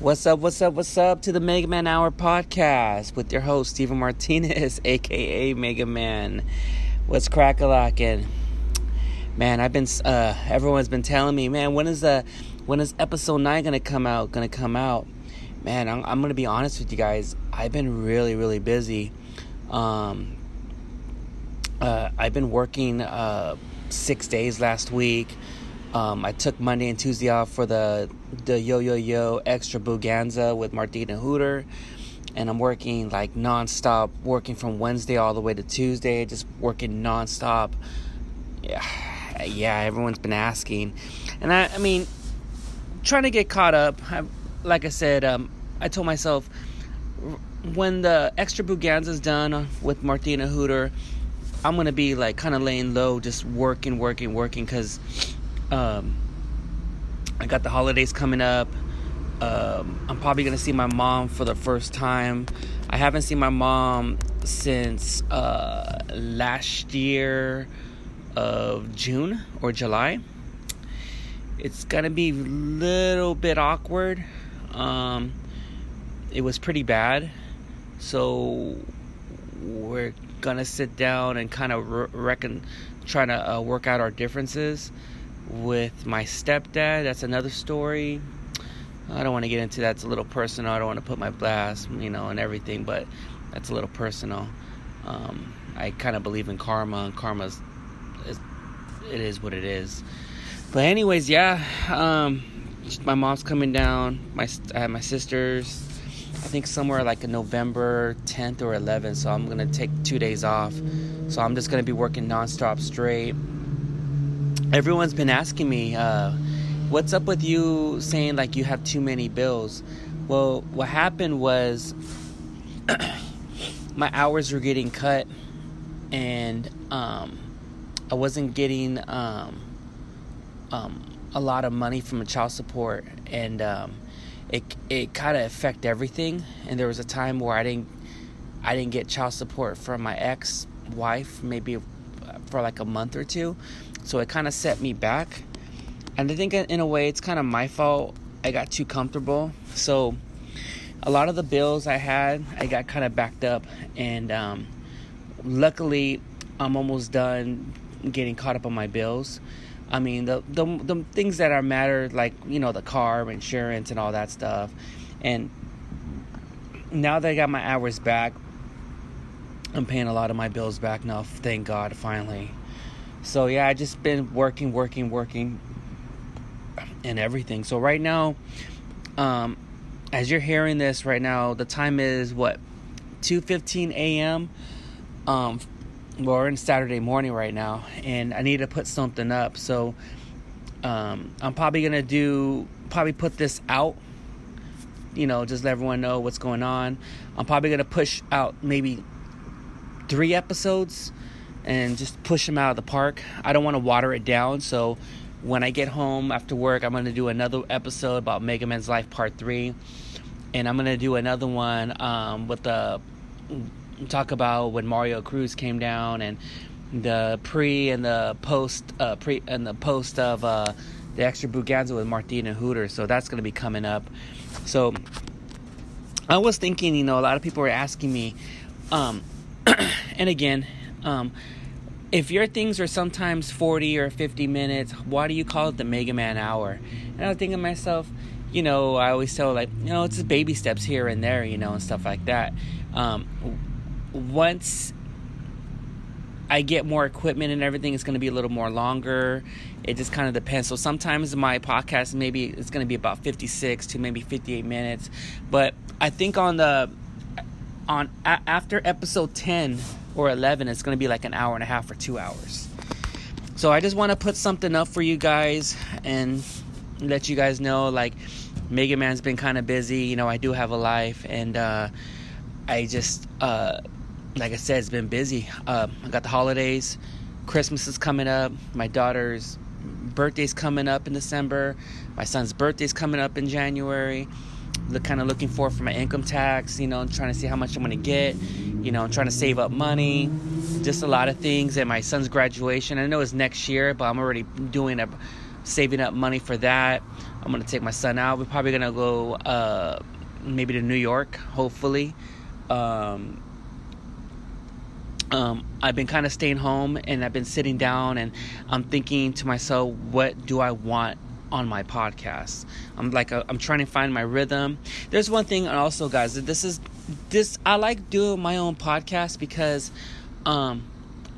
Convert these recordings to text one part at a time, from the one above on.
What's up, what's up, what's up to the Mega Man Hour podcast with your host, Steven Martinez, aka Mega Man. What's crack a lacking? Man, I've been, uh, everyone's been telling me, man, when is the, when is episode 9 gonna come out? Gonna come out? Man, I'm, I'm gonna be honest with you guys. I've been really, really busy. Um, uh, I've been working, uh, six days last week. Um, I took Monday and Tuesday off for the the Yo Yo Yo Extra Booganza with Martina Hooter, and I'm working like nonstop, working from Wednesday all the way to Tuesday, just working nonstop. Yeah, yeah. Everyone's been asking, and I, I mean, trying to get caught up. I, like I said, um, I told myself when the Extra Booganza's done with Martina Hooter, I'm gonna be like kind of laying low, just working, working, working, because um, I got the holidays coming up. Um, I'm probably gonna see my mom for the first time. I haven't seen my mom since uh, last year of June or July. It's gonna be a little bit awkward. Um, it was pretty bad, so we're gonna sit down and kind of reckon, trying to uh, work out our differences with my stepdad. That's another story. I don't want to get into that. It's a little personal. I don't want to put my blast, you know, and everything, but that's a little personal. Um, I kind of believe in karma, and karma's is, it is what it is. But anyways, yeah, um, my mom's coming down. My I have my sisters. I think somewhere like in November 10th or 11th. So I'm gonna take two days off. So I'm just gonna be working nonstop straight everyone's been asking me, uh, what's up with you saying like you have too many bills? Well, what happened was my hours were getting cut and um, I wasn't getting um, um, a lot of money from the child support and um, it it kind of affected everything and there was a time where I didn't I didn't get child support from my ex wife maybe for like a month or two so it kind of set me back. And I think in a way it's kind of my fault. I got too comfortable. So a lot of the bills I had, I got kind of backed up. And um, luckily, I'm almost done getting caught up on my bills. I mean, the, the, the things that are matter, like, you know, the car, insurance, and all that stuff. And now that I got my hours back, I'm paying a lot of my bills back now. Thank God, finally. So yeah, I just been working, working, working, and everything. So right now, um, as you're hearing this right now, the time is what 2:15 a.m. Um, we're in Saturday morning right now, and I need to put something up. So um, I'm probably gonna do probably put this out. You know, just let everyone know what's going on. I'm probably gonna push out maybe three episodes and just push them out of the park. I don't want to water it down, so when I get home after work, I'm going to do another episode about Mega Man's Life Part 3. And I'm going to do another one um, with the talk about when Mario Cruz came down and the pre and the post uh, pre and the post of uh, the extra Booganza with Martina Hooter. So that's going to be coming up. So I was thinking, you know, a lot of people were asking me, um, and again, um, if your things are sometimes 40 or 50 minutes, why do you call it the Mega Man hour? And I was thinking to myself, you know, I always tell like, you know, it's just baby steps here and there, you know, and stuff like that. Um, once I get more equipment and everything, it's going to be a little more longer. It just kind of depends. So sometimes my podcast maybe it's going to be about 56 to maybe 58 minutes, but I think on the on a, after episode 10 or 11 it's going to be like an hour and a half or 2 hours. So I just want to put something up for you guys and let you guys know like Mega Man's been kind of busy, you know, I do have a life and uh I just uh like I said it's been busy. Uh, I got the holidays, Christmas is coming up, my daughter's birthday's coming up in December, my son's birthday's coming up in January look, kind of looking for for my income tax, you know, trying to see how much I'm going to get, you know, trying to save up money, just a lot of things. And my son's graduation, I know it's next year, but I'm already doing a saving up money for that. I'm gonna take my son out. We're probably gonna go uh, maybe to New York, hopefully. Um, um, I've been kind of staying home and I've been sitting down and I'm thinking to myself, what do I want on my podcast? I'm like, I'm trying to find my rhythm. There's one thing and also, guys, this is this, I like doing my own podcast because, um,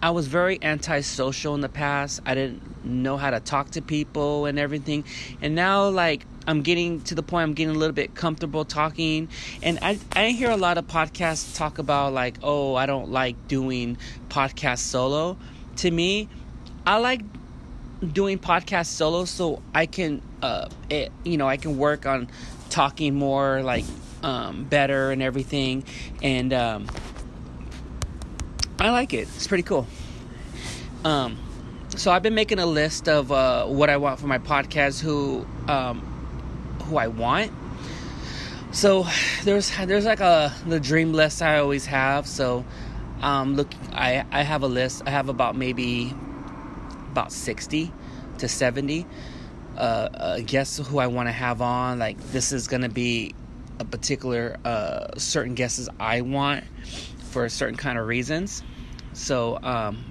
I was very antisocial in the past. I didn't know how to talk to people and everything. And now, like, I'm getting to the point I'm getting a little bit comfortable talking. And I, I hear a lot of podcasts talk about, like, oh, I don't like doing podcast solo. To me, I like doing podcast solo so I can, uh, it, you know, I can work on talking more, like, um, better and everything. And, um, I like it. It's pretty cool. Um, so I've been making a list of uh, what I want for my podcast, who um, who I want. So there's there's like a the dream list I always have. So um, look, I I have a list. I have about maybe about sixty to seventy uh, uh, guests who I want to have on. Like this is gonna be a particular uh, certain guesses I want for certain kind of reasons. So um,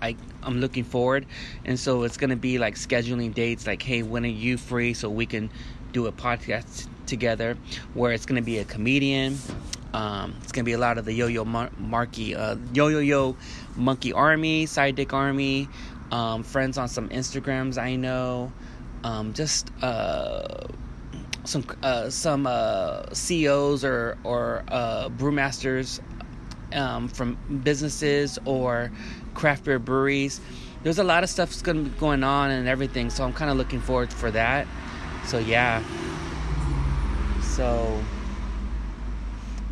I I'm looking forward, and so it's gonna be like scheduling dates. Like, hey, when are you free so we can do a podcast together? Where it's gonna be a comedian. Um, it's gonna be a lot of the Yo Yo Marky, uh, Yo Yo Yo Monkey Army, Side Dick Army, um, friends on some Instagrams I know, um, just uh, some uh, some uh, CEOs or or uh, brewmasters um, from businesses or craft beer breweries. There's a lot of stuff that's going to be going on and everything, so I'm kind of looking forward for that. So yeah. So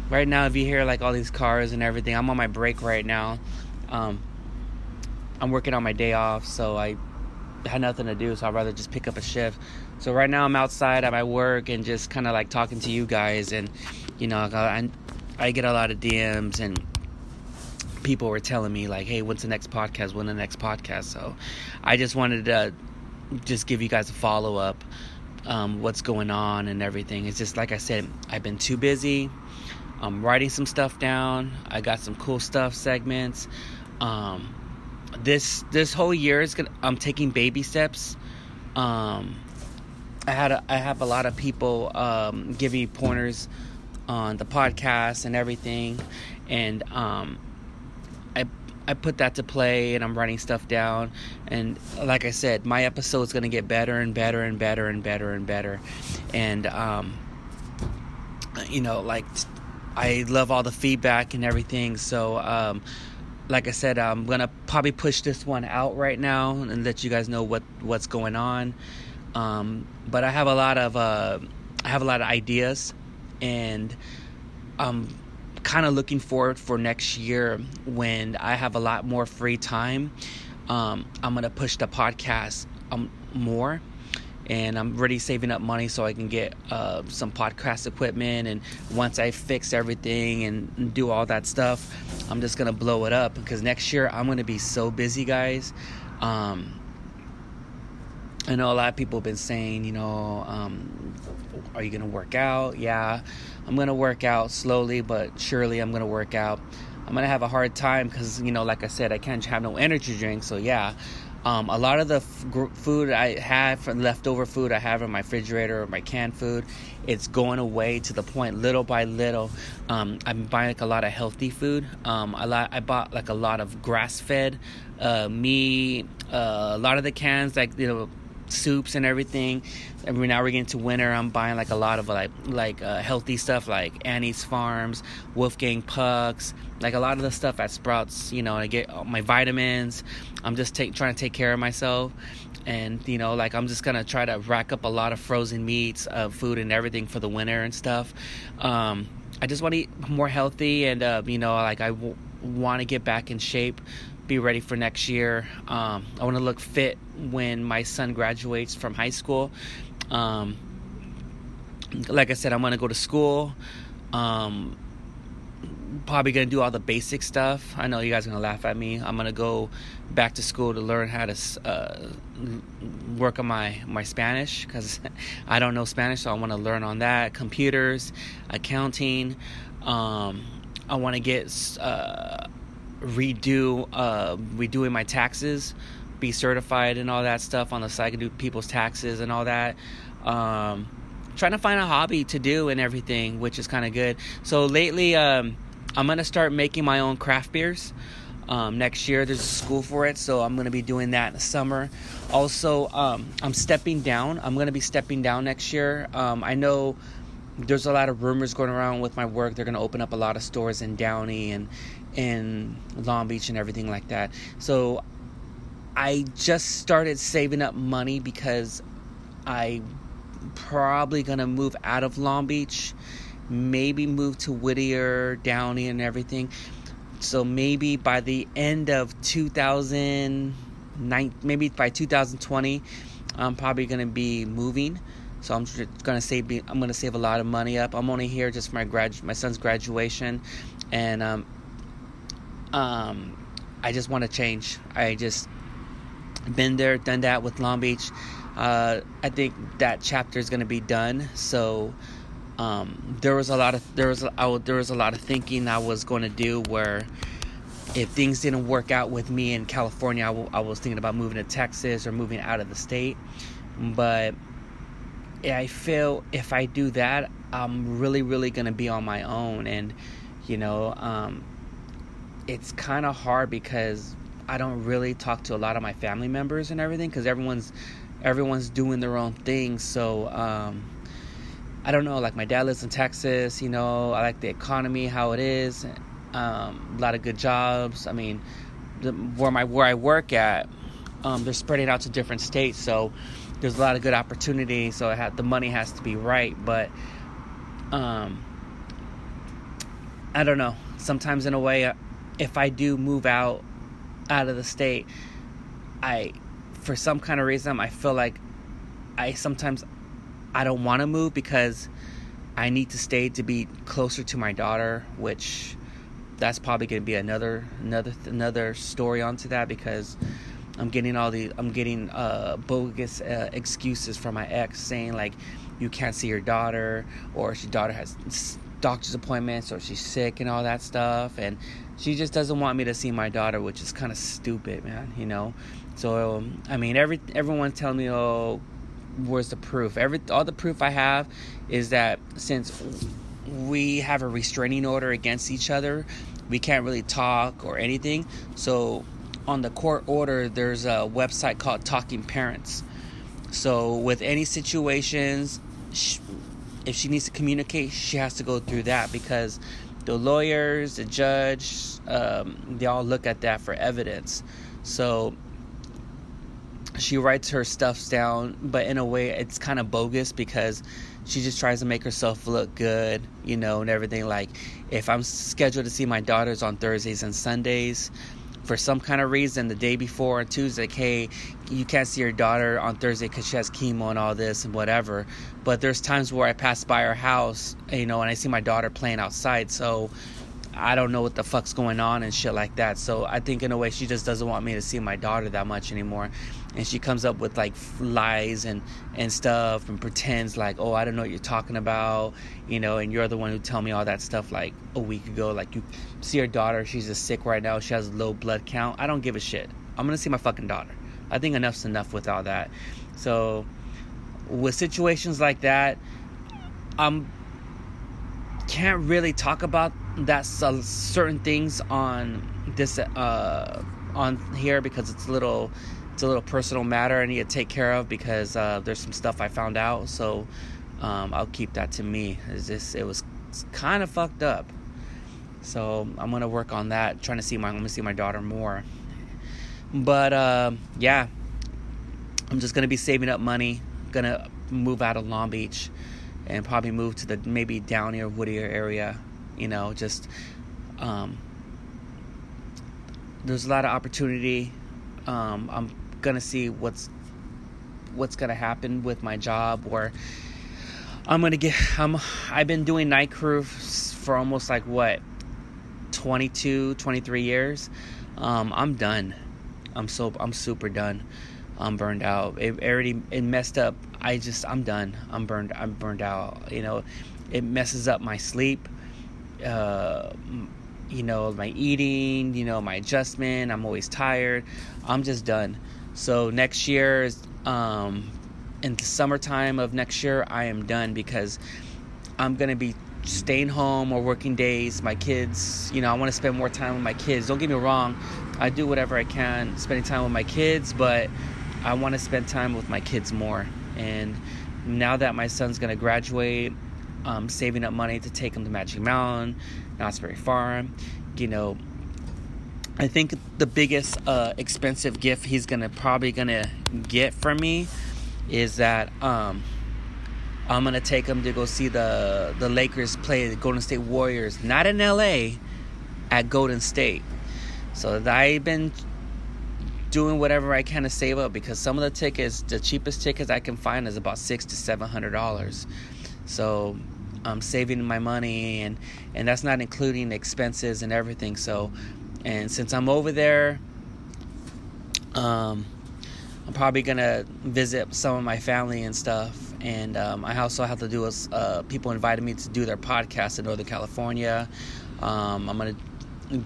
right now, if you hear like all these cars and everything, I'm on my break right now. Um, I'm working on my day off, so I had nothing to do, so I'd rather just pick up a shift. So right now I'm outside at my work and just kind of like talking to you guys, and you know I, I get a lot of DMs and people were telling me like, "Hey, when's the next podcast? When the next podcast?" So, I just wanted to just give you guys a follow up, um, what's going on and everything. It's just like I said, I've been too busy. I'm writing some stuff down. I got some cool stuff segments. Um, this this whole year is gonna. I'm taking baby steps. Um, I had a, I have a lot of people um, giving me pointers on the podcast and everything, and um, I I put that to play and I'm writing stuff down. And like I said, my episode is gonna get better and better and better and better and better. And um, you know, like I love all the feedback and everything. So um, like I said, I'm gonna probably push this one out right now and let you guys know what what's going on. Um, but I have a lot of uh, I have a lot of ideas, and I'm kind of looking forward for next year when I have a lot more free time. Um, I'm gonna push the podcast um, more, and I'm already saving up money so I can get uh, some podcast equipment. And once I fix everything and do all that stuff, I'm just gonna blow it up because next year I'm gonna be so busy, guys. Um, I know a lot of people have been saying, you know, um, are you gonna work out? Yeah, I'm gonna work out slowly but surely. I'm gonna work out. I'm gonna have a hard time because you know, like I said, I can't have no energy drink. So yeah, um, a lot of the f- food I have, from leftover food I have in my refrigerator or my canned food, it's going away to the point little by little. Um, I'm buying like a lot of healthy food. Um, a lot, I bought like a lot of grass fed uh, meat. Uh, a lot of the cans, like you know, soups and everything. And now we're getting to winter. I'm buying like a lot of like like uh, healthy stuff like Annie's Farms, Wolfgang Pucks, like a lot of the stuff at Sprouts. You know, I get my vitamins. I'm just take, trying to take care of myself, and you know, like I'm just gonna try to rack up a lot of frozen meats, uh, food, and everything for the winter and stuff. Um, I just want to eat more healthy, and uh, you know, like I w- want to get back in shape be ready for next year. Um, I want to look fit when my son graduates from high school. Um, like I said, I'm going to go to school. Um, probably gonna do all the basic stuff. I know you guys are gonna laugh at me. I'm gonna go back to school to learn how to uh, work on my my Spanish because I don't know Spanish, so I want to learn on that. Computers, accounting. Um, I want to get uh, redo uh, redoing my taxes, be certified and all that stuff on the side. I can do people's taxes and all that. Um, trying to find a hobby to do and everything, which is kind of good. So lately. Um, I'm gonna start making my own craft beers. Um, next year there's a school for it, so I'm gonna be doing that in the summer. Also, um, I'm stepping down. I'm gonna be stepping down next year. Um, I know there's a lot of rumors going around with my work. They're gonna open up a lot of stores in Downey and in Long Beach and everything like that. So I just started saving up money because I probably gonna move out of Long Beach maybe move to Whittier, Downey, and everything. So maybe by the end of 2009, maybe by 2020, I'm probably gonna be moving. So I'm just gonna save. I'm gonna save a lot of money up. I'm only here just for my grad, my son's graduation, and um, um, I just want to change. I just been there, done that with Long Beach. Uh, I think that chapter is gonna be done. So um, there was a lot of there was I, there was a lot of thinking I was going to do where if things didn't work out with me in California, I, w- I was thinking about moving to Texas or moving out of the state. But I feel if I do that, I'm really, really going to be on my own. And, you know, um, it's kind of hard because I don't really talk to a lot of my family members and everything because everyone's everyone's doing their own thing. So, um, I don't know, like my dad lives in Texas, you know, I like the economy, how it is, um, a lot of good jobs. I mean, the, where my where I work at, um, they're spreading out to different states, so there's a lot of good opportunity. So have, the money has to be right, but um, I don't know. Sometimes, in a way, uh, if I do move out out of the state, I, for some kind of reason, I feel like I sometimes I don't want to move because I need to stay to be closer to my daughter, which that's probably going to be another another another story onto that because I'm getting all the I'm getting uh, bogus uh, excuses from my ex saying like you can't see your daughter or your daughter has doctor's appointments or she's sick and all that stuff and she just doesn't want me to see my daughter which is kind of stupid man you know so I mean every everyone's telling me oh where's the proof? Every all the proof I have is that since we have a restraining order against each other, we can't really talk or anything. So on the court order, there's a website called Talking Parents. So with any situations, if she needs to communicate, she has to go through that because the lawyers, the judge, um, they all look at that for evidence. So she writes her stuff down, but in a way it's kind of bogus because she just tries to make herself look good, you know, and everything. Like, if I'm scheduled to see my daughters on Thursdays and Sundays, for some kind of reason, the day before on Tuesday, like, hey, you can't see your daughter on Thursday because she has chemo and all this and whatever. But there's times where I pass by her house, you know, and I see my daughter playing outside. So I don't know what the fuck's going on and shit like that. So I think in a way she just doesn't want me to see my daughter that much anymore. And she comes up with like lies and and stuff and pretends like, "Oh, I don't know what you're talking about." You know, and you're the one who tell me all that stuff like a week ago like you see her daughter, she's just sick right now. She has low blood count. I don't give a shit. I'm to see my fucking daughter. I think enough's enough with all that. So with situations like that, I'm can't really talk about that certain things on this uh, on here because it's a little it's a little personal matter I need to take care of because uh, there's some stuff I found out. So um, I'll keep that to me. It's just it was kind of fucked up. So I'm gonna work on that, trying to see my I'm gonna see my daughter more. But uh, yeah, I'm just gonna be saving up money. Gonna move out of Long Beach and probably move to the maybe Downey or Whittier area. You know, just um, there's a lot of opportunity. Um, I'm gonna see what's what's gonna happen with my job, or I'm gonna get. I'm. I've been doing night crew for almost like what 22, 23 years, um, I'm done. I'm so I'm super done. I'm burned out. It already it messed up. I just I'm done. I'm burned. I'm burned out. You know, it messes up my sleep. Uh, you know, my eating. You know, my adjustment. I'm always tired. I'm just done. So next year um, in the summertime of next year, I am done because I'm gonna be staying home or working days. My kids, you know, I want to spend more time with my kids. Don't get me wrong, I do whatever I can spending time with my kids, but I want to spend time with my kids more. And now that my son's gonna graduate, I'm saving up money to take him to Magic Mountain, Knott's Berry Farm. You know, I think the biggest uh, expensive gift he's gonna probably gonna get from me is that um, I'm gonna take him to go see the the Lakers play the Golden State Warriors, not in LA, at Golden State. So I've been doing whatever I can to save up because some of the tickets, the cheapest tickets I can find is about six to seven hundred dollars. So I'm saving my money and and that's not including expenses and everything. So and since I'm over there, um, I'm probably gonna visit some of my family and stuff. And um, I also have to do a, uh, people invited me to do their podcast in Northern California. Um, I'm gonna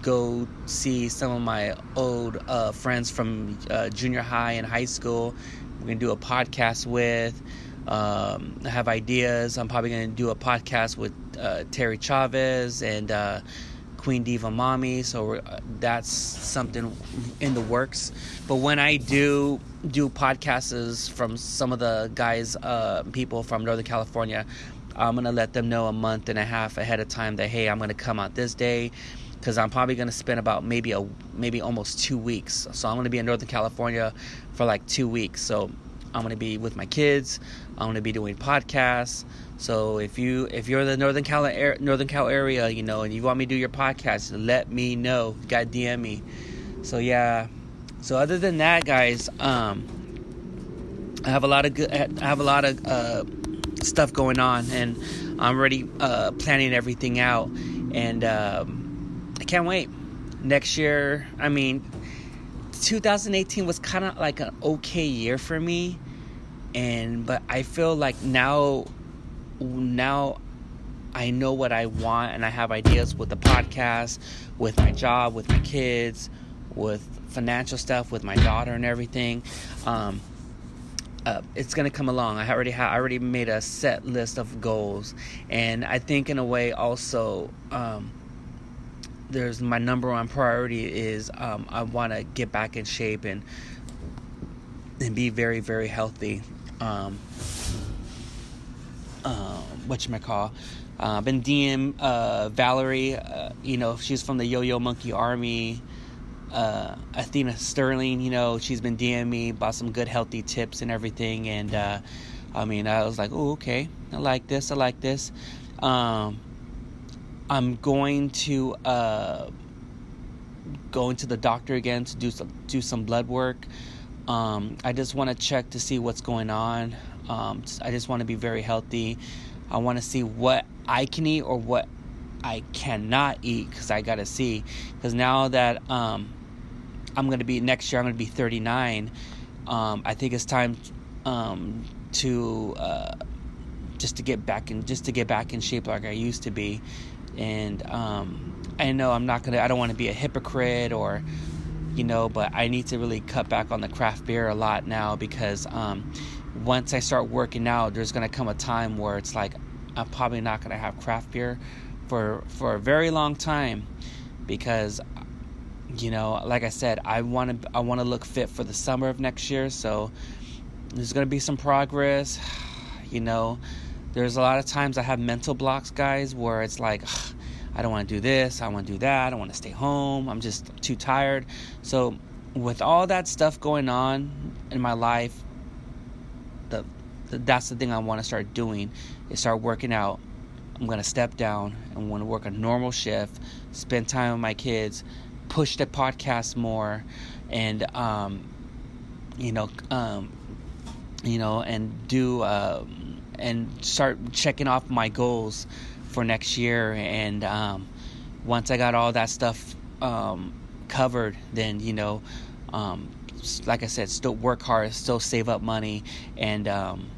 go see some of my old uh, friends from uh, junior high and high school. We're gonna do a podcast with. Um, I have ideas. I'm probably gonna do a podcast with uh, Terry Chavez and uh, Queen Diva Mommy. So uh, that's something in the works. But when I do do podcasts from some of the guys, uh, people from Northern California, I'm gonna let them know a month and a half ahead of time that hey, I'm gonna come out this day because I'm probably gonna spend about maybe a maybe almost two weeks. So I'm gonna be in Northern California for like two weeks. So I'm gonna be with my kids. I'm gonna be doing podcasts. So if you if you're in the Northern Cal Northern Cal area, you know, and you want me to do your podcast, let me know. You got DM me. So yeah. So other than that, guys, um, I have a lot of good. I have a lot of uh, stuff going on, and I'm already uh, planning everything out, and um, I can't wait. Next year, I mean, 2018 was kind of like an okay year for me, and but I feel like now now I know what I want and I have ideas with the podcast, with my job, with my kids, with financial stuff, with my daughter and everything. Um, uh, it's gonna come along. I already have I already made a set list of goals, and I think in a way also um, there's my number one priority is um, I want to get back in shape and and be very very healthy. Um, uh, what you call. Uh, been DM uh, Valerie. Uh, you know, she's from the Yo Yo Monkey Army. Uh, Athena Sterling. You know, she's been DMing me about some good healthy tips and everything. And uh, I mean, I was like, oh, okay, I like this. I like this. Um, I'm going to uh, go into the doctor again to do some do some blood work. Um, I just want to check to see what's going on. Um, I just want to be very healthy. I want to see what I can eat or what I cannot eat because I got to see. Because now that um, I'm going to be next year, I'm going to be 39. Um, I think it's time um, to uh, just to get back in just to get back in shape like I used to be. And um, I know I'm not gonna. I don't want to be a hypocrite or you know, but I need to really cut back on the craft beer a lot now because um, once I start working out, there's gonna come a time where it's like I'm probably not gonna have craft beer for for a very long time because you know, like I said, I want to I want to look fit for the summer of next year. So there's gonna be some progress. You know, there's a lot of times I have mental blocks, guys, where it's like. I don't want to do this. I want to do that. I want to stay home. I'm just too tired. So, with all that stuff going on in my life, the, the that's the thing I want to start doing is start working out. I'm gonna step down and want to work a normal shift, spend time with my kids, push the podcast more, and um, you know, um, you know, and do uh, and start checking off my goals for next year and um, once I got all that stuff um, covered, then you know, um, like I said, still work hard, still save up money, and um,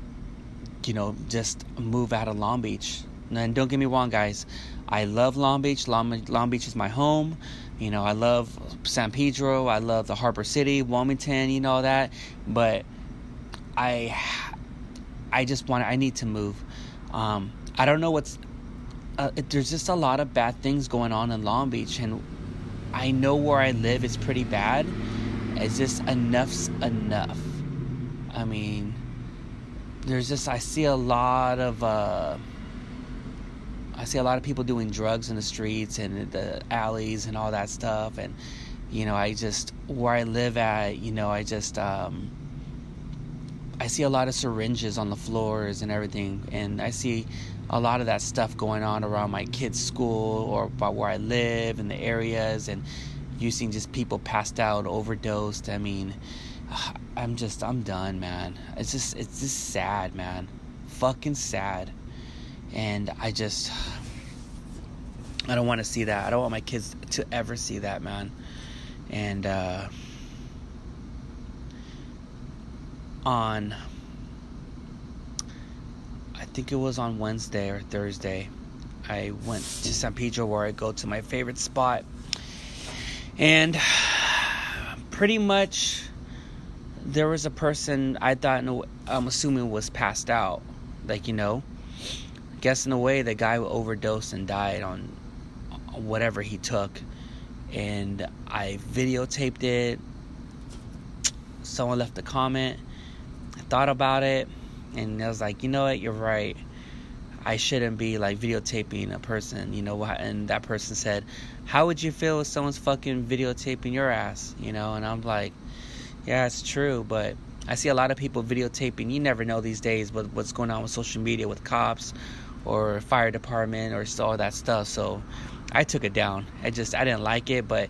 you know, just move out of Long Beach. And don't get me wrong, guys, I love Long Beach. Long, Long Beach is my home. You know, I love San Pedro. I love the Harbor City, Wilmington. You know that, but I, I just want. I need to move. Um, I don't know what's. Uh, there's just a lot of bad things going on in Long Beach, and I know where I live is pretty bad. It's just enough's enough. I mean, there's just I see a lot of. Uh, I see a lot of people doing drugs in the streets and the alleys and all that stuff. And, you know, I just, where I live at, you know, I just, um, I see a lot of syringes on the floors and everything. And I see a lot of that stuff going on around my kids' school or about where I live in the areas. And you seeing just people passed out, overdosed. I mean, I'm just, I'm done, man. It's just, it's just sad, man. Fucking sad and I just I don't want to see that. I don't want my kids to ever see that, man. And uh, on think it was on Wednesday or Thursday, I went to San Pedro where I go to my favorite spot. And pretty much there was a person I thought I'm assuming was passed out. Like, you know, guess in a way the guy overdosed and died on whatever he took and i videotaped it someone left a comment i thought about it and i was like you know what you're right i shouldn't be like videotaping a person you know and that person said how would you feel if someone's fucking videotaping your ass you know and i'm like yeah it's true but I see a lot of people videotaping. You never know these days what, what's going on with social media with cops or fire department or all that stuff. So I took it down. I just I didn't like it, but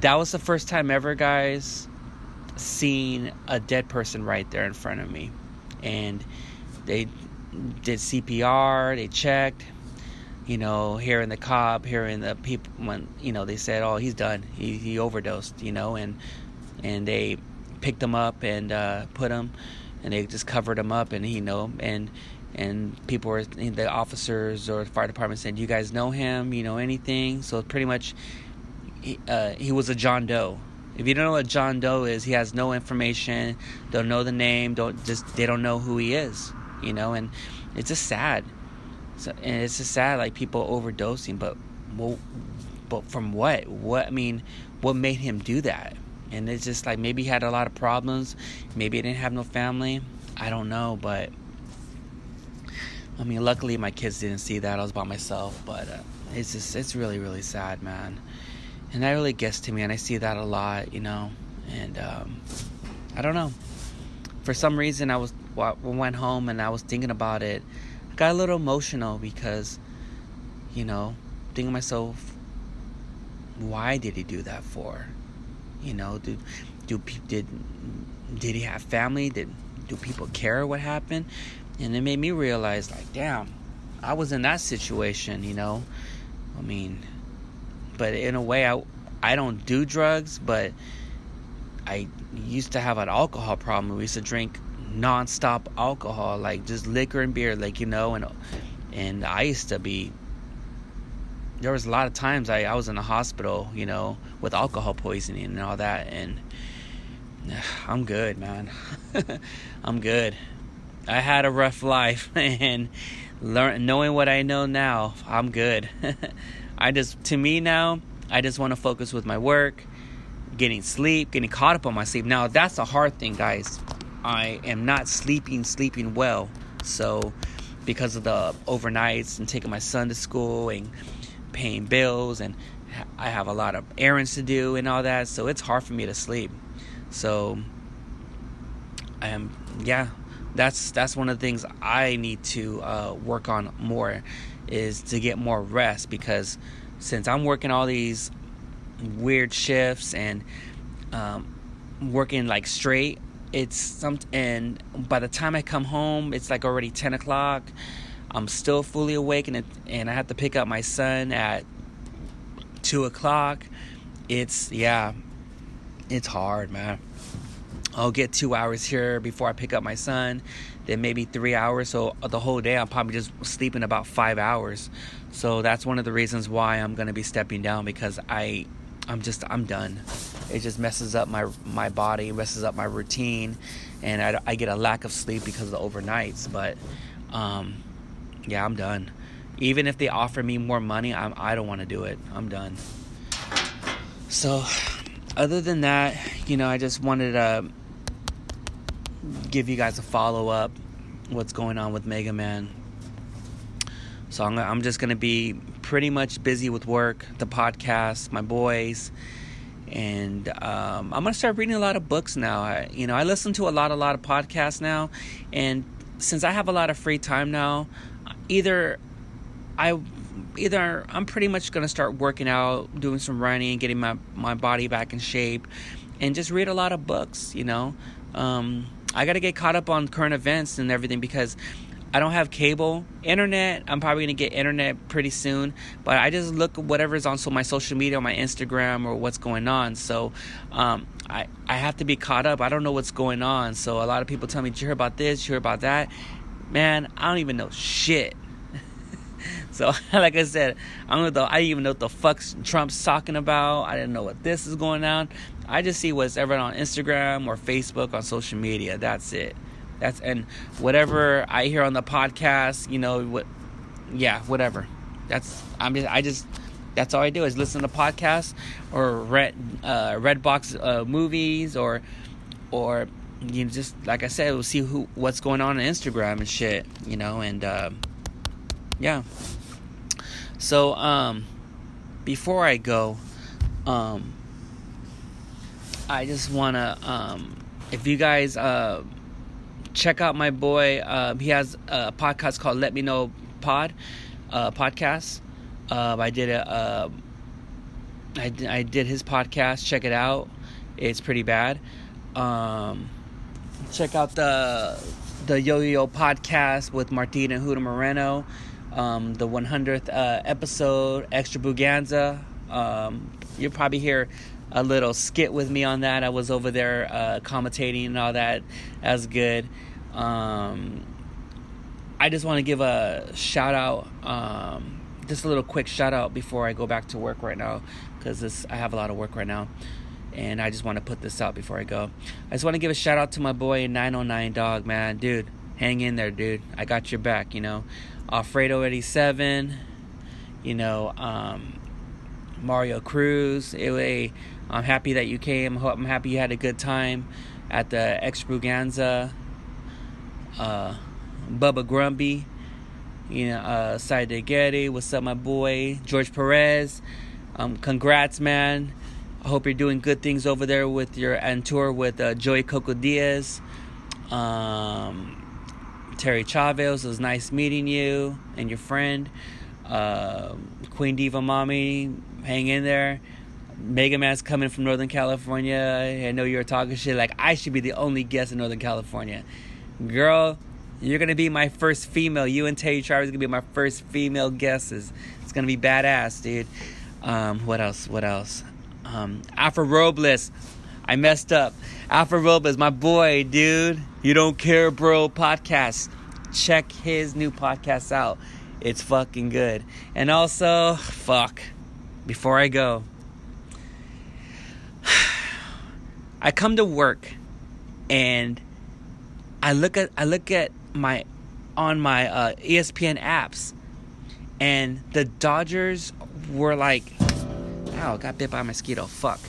that was the first time ever, guys, seeing a dead person right there in front of me, and they did CPR. They checked. You know, hearing the cop, hearing the people when you know they said, "Oh, he's done. He he overdosed." You know, and and they picked him up and uh, put him, and they just covered him up, and you know, and and people were the officers or the fire department said, "You guys know him? You know anything?" So pretty much, he, uh, he was a John Doe. If you don't know what John Doe is, he has no information. Don't know the name. Don't just they don't know who he is. You know, and it's just sad. So, and it's just sad, like people overdosing. But well, but from what? What I mean, what made him do that? And it's just like maybe he had a lot of problems. Maybe he didn't have no family. I don't know, but I mean, luckily my kids didn't see that. I was by myself, but uh, it's just it's really really sad, man. And that really gets to me, and I see that a lot, you know. And um, I don't know. For some reason, I was went home and I was thinking about it. I got a little emotional because, you know, thinking myself, why did he do that for? You know, do do did did he have family? Did do people care what happened? and it made me realize like damn i was in that situation you know i mean but in a way i i don't do drugs but i used to have an alcohol problem. We used to drink non-stop alcohol like just liquor and beer like you know and and i used to be there was a lot of times I, I was in the hospital you know with alcohol poisoning and all that and i'm good man. I'm good. I had a rough life and learn knowing what I know now, I'm good. I just to me now, I just want to focus with my work, getting sleep, getting caught up on my sleep. Now that's a hard thing, guys. I am not sleeping sleeping well. So because of the overnights and taking my son to school and paying bills and I have a lot of errands to do and all that, so it's hard for me to sleep. So I am yeah, that's that's one of the things I need to uh, work on more is to get more rest because since I'm working all these weird shifts and um, working like straight, it's some and by the time I come home, it's like already ten o'clock. I'm still fully awake and it, and I have to pick up my son at two o'clock. It's yeah, it's hard, man. I'll get two hours here before I pick up my son, then maybe three hours. So the whole day, I'm probably just sleeping about five hours. So that's one of the reasons why I'm gonna be stepping down because I, I'm just I'm done. It just messes up my my body, messes up my routine, and I, I get a lack of sleep because of the overnights. But um, yeah, I'm done. Even if they offer me more money, I'm I don't want to do it. I'm done. So, other than that, you know, I just wanted to give you guys a follow up what's going on with Mega Man. So I'm, I'm just gonna be pretty much busy with work, the podcast, my boys, and um, I'm gonna start reading a lot of books now. I, you know, I listen to a lot, a lot of podcasts now, and since I have a lot of free time now, either I either I'm pretty much gonna start working out, doing some running, getting my my body back in shape, and just read a lot of books. You know, um, I got to get caught up on current events and everything because I don't have cable. Internet, I'm probably to get internet pretty soon, but I just look at whatever's on so my social media, my Instagram or what's going on. So, um, I, I have to be caught up. I don't know what's going on. So a lot of people tell me, "Did you hear about this? Did you hear about that?" Man, I don't even know shit. so, like I said, I don't know. I didn't even know what the fuck Trump's talking about. I didn't know what this is going on. I just see what's ever on Instagram or Facebook on social media. That's it. That's and whatever I hear on the podcast, you know what? Yeah, whatever. That's I'm just I just that's all I do is listen to podcasts or red uh, Redbox uh, movies or or you know just like I said, we'll see who what's going on on Instagram and shit, you know, and uh, yeah. So um, before I go, um, I just want to, um, if you guys uh, check out my boy, uh, he has a podcast called Let Me Know Pod uh, podcast. Uh, I did a, uh, I, I did his podcast. Check it out. It's pretty bad. Um, check out the the Yo Yo podcast with Martina Huda Moreno. Um, the 100th uh, episode, Extravaganza. Um, you'll probably hear a little skit with me on that. I was over there uh, commentating and all that. That was good. Um, I just want to give a shout out, um, just a little quick shout out before I go back to work right now, because I have a lot of work right now, and I just want to put this out before I go. I just want to give a shout out to my boy 909 Dog, man, dude, hang in there, dude. I got your back, you know. Alfredo 87, you know, um, Mario Cruz. It, I'm happy that you came. I'm happy you had a good time at the Extravaganza. Uh, Bubba Grumpy, you know, uh, Side Getty. What's up, my boy? George Perez. Um, congrats, man. I hope you're doing good things over there with your and tour with uh, Joey Coco Diaz. Um, Terry Chavez, it was nice meeting you and your friend. Uh, Queen Diva Mommy, hang in there. Mega Man's coming from Northern California. I know you're talking shit like I should be the only guest in Northern California. Girl, you're gonna be my first female. You and Terry Chavez gonna be my first female guesses. It's gonna be badass, dude. Um, what else? What else? Um, Alpha Robles. I messed up. Afro Alpha is my boy, dude. You don't care, bro. Podcast. Check his new podcast out. It's fucking good. And also, fuck. Before I go, I come to work and I look at I look at my on my uh, ESPN apps and the Dodgers were like oh got bit by a mosquito fuck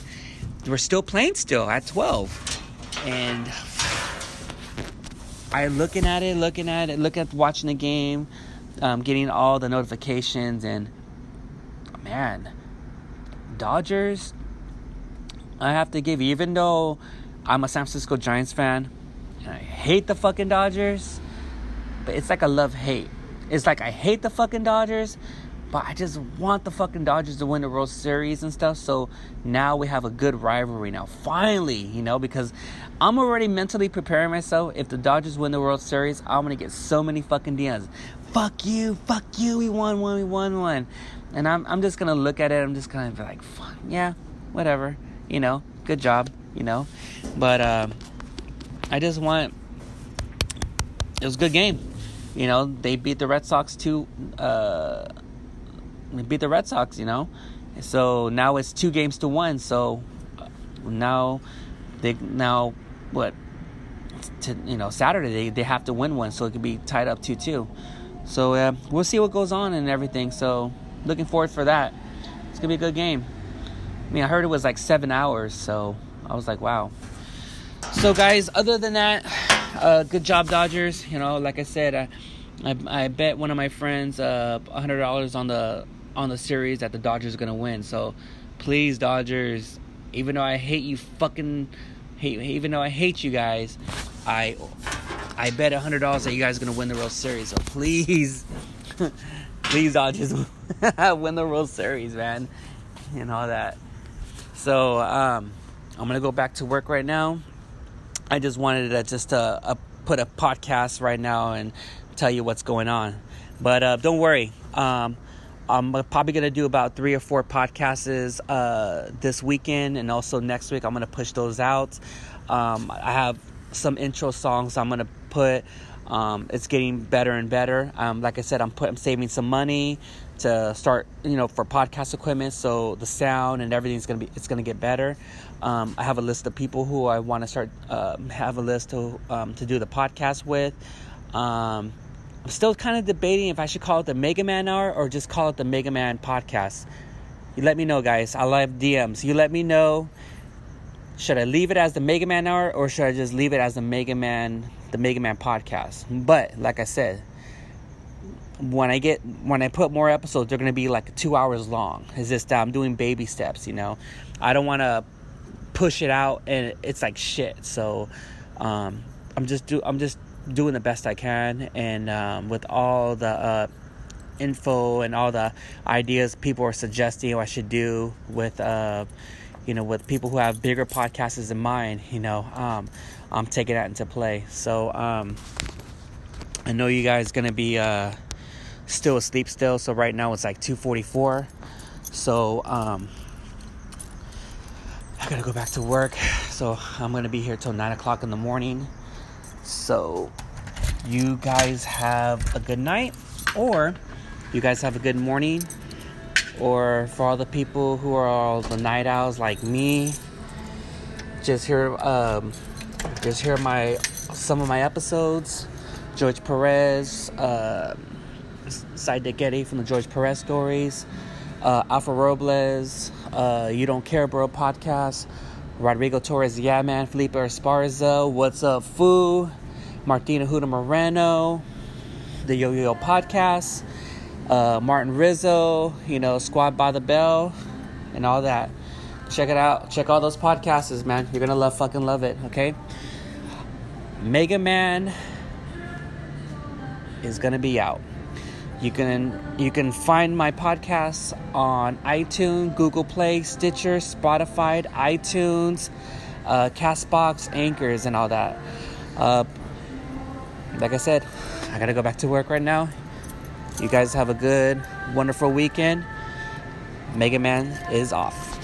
we're still playing still at 12 and I'm looking at it looking at it looking at watching the game um, getting all the notifications and man Dodgers I have to give, even though I'm a San Francisco Giants fan and I hate the fucking Dodgers, but it's like a love hate. It's like I hate the fucking Dodgers, but I just want the fucking Dodgers to win the World Series and stuff. So now we have a good rivalry now. Finally, you know, because I'm already mentally preparing myself. If the Dodgers win the World Series, I'm gonna get so many fucking DMs. Fuck you, fuck you, we won one, we won one. and I'm I'm just gonna look at it. I'm just gonna be like, yeah, whatever, you know, good job, you know. But uh, I just want it was a good game. You know, they beat the Red Sox too. Uh, they beat the Red Sox. You know, so now it's two games to one. So uh, now they now what? To, you know, Saturday they, they have to win one, so it could be tied up two two. So uh, we'll see what goes on and everything. So looking forward for that. It's gonna be a good game. I mean, I heard it was like seven hours, so I was like, wow. So guys, other than that, uh, good job, Dodgers. You know, like I said, I, I, I bet one of my friends uh, hundred dollars on the on the series that the Dodgers are gonna win. So please, Dodgers, even though I hate you, fucking hate, even though I hate you guys, I I bet hundred dollars that you guys are gonna win the World Series. So please. please Dodgers win the World Series, man, and all that. So um, I'm gonna go back to work right now. I just wanted to just uh, uh, put a podcast right now and tell you what's going on. But uh, don't worry. Um, I'm probably gonna do about three or four podcasts uh, this weekend, and also next week. I'm gonna push those out. Um, I have some intro songs I'm gonna put. Um, it's getting better and better. Um, like I said, I'm put, I'm saving some money to start, you know, for podcast equipment. So the sound and everything's gonna be it's gonna get better. Um, I have a list of people who I want to start uh, have a list to um, to do the podcast with. I'm still kind of debating if I should call it the Mega Man Hour or just call it the Mega Man Podcast. You let me know, guys. I love DMs. You let me know. Should I leave it as the Mega Man Hour or should I just leave it as the Mega Man the Mega Man podcast. But like I said, when I get when I put more episodes, they're gonna be like two hours long. It's just I'm doing baby steps, you know. I don't want to push it out and it's like shit. So um, I'm just do I'm just doing the best I can, and um, with all the uh, info and all the ideas people are suggesting I should do with. Uh, you know, with people who have bigger podcasts in mind, you know, um, I'm taking that into play. So, um, I know you guys gonna be uh, still asleep still. So right now it's like 2:44. So um, I gotta go back to work. So I'm gonna be here till nine o'clock in the morning. So you guys have a good night, or you guys have a good morning or for all the people who are all the night owls like me just hear um, just hear my some of my episodes. George perez uh, Side Getty from the George Perez stories, uh, Alpha Robles, uh, You Don't Care Bro podcast, Rodrigo Torres, Yeah Man, Felipe Esparza, What's Up Foo, Martina Huda Moreno, the Yo Yo podcast, uh, Martin Rizzo, you know, Squad by the Bell, and all that. Check it out. Check all those podcasts, man. You're gonna love fucking love it, okay? Mega Man is gonna be out. You can you can find my podcasts on iTunes, Google Play, Stitcher, Spotify, iTunes, uh, Castbox, Anchors, and all that. Uh, like I said, I gotta go back to work right now. You guys have a good, wonderful weekend. Mega Man is off.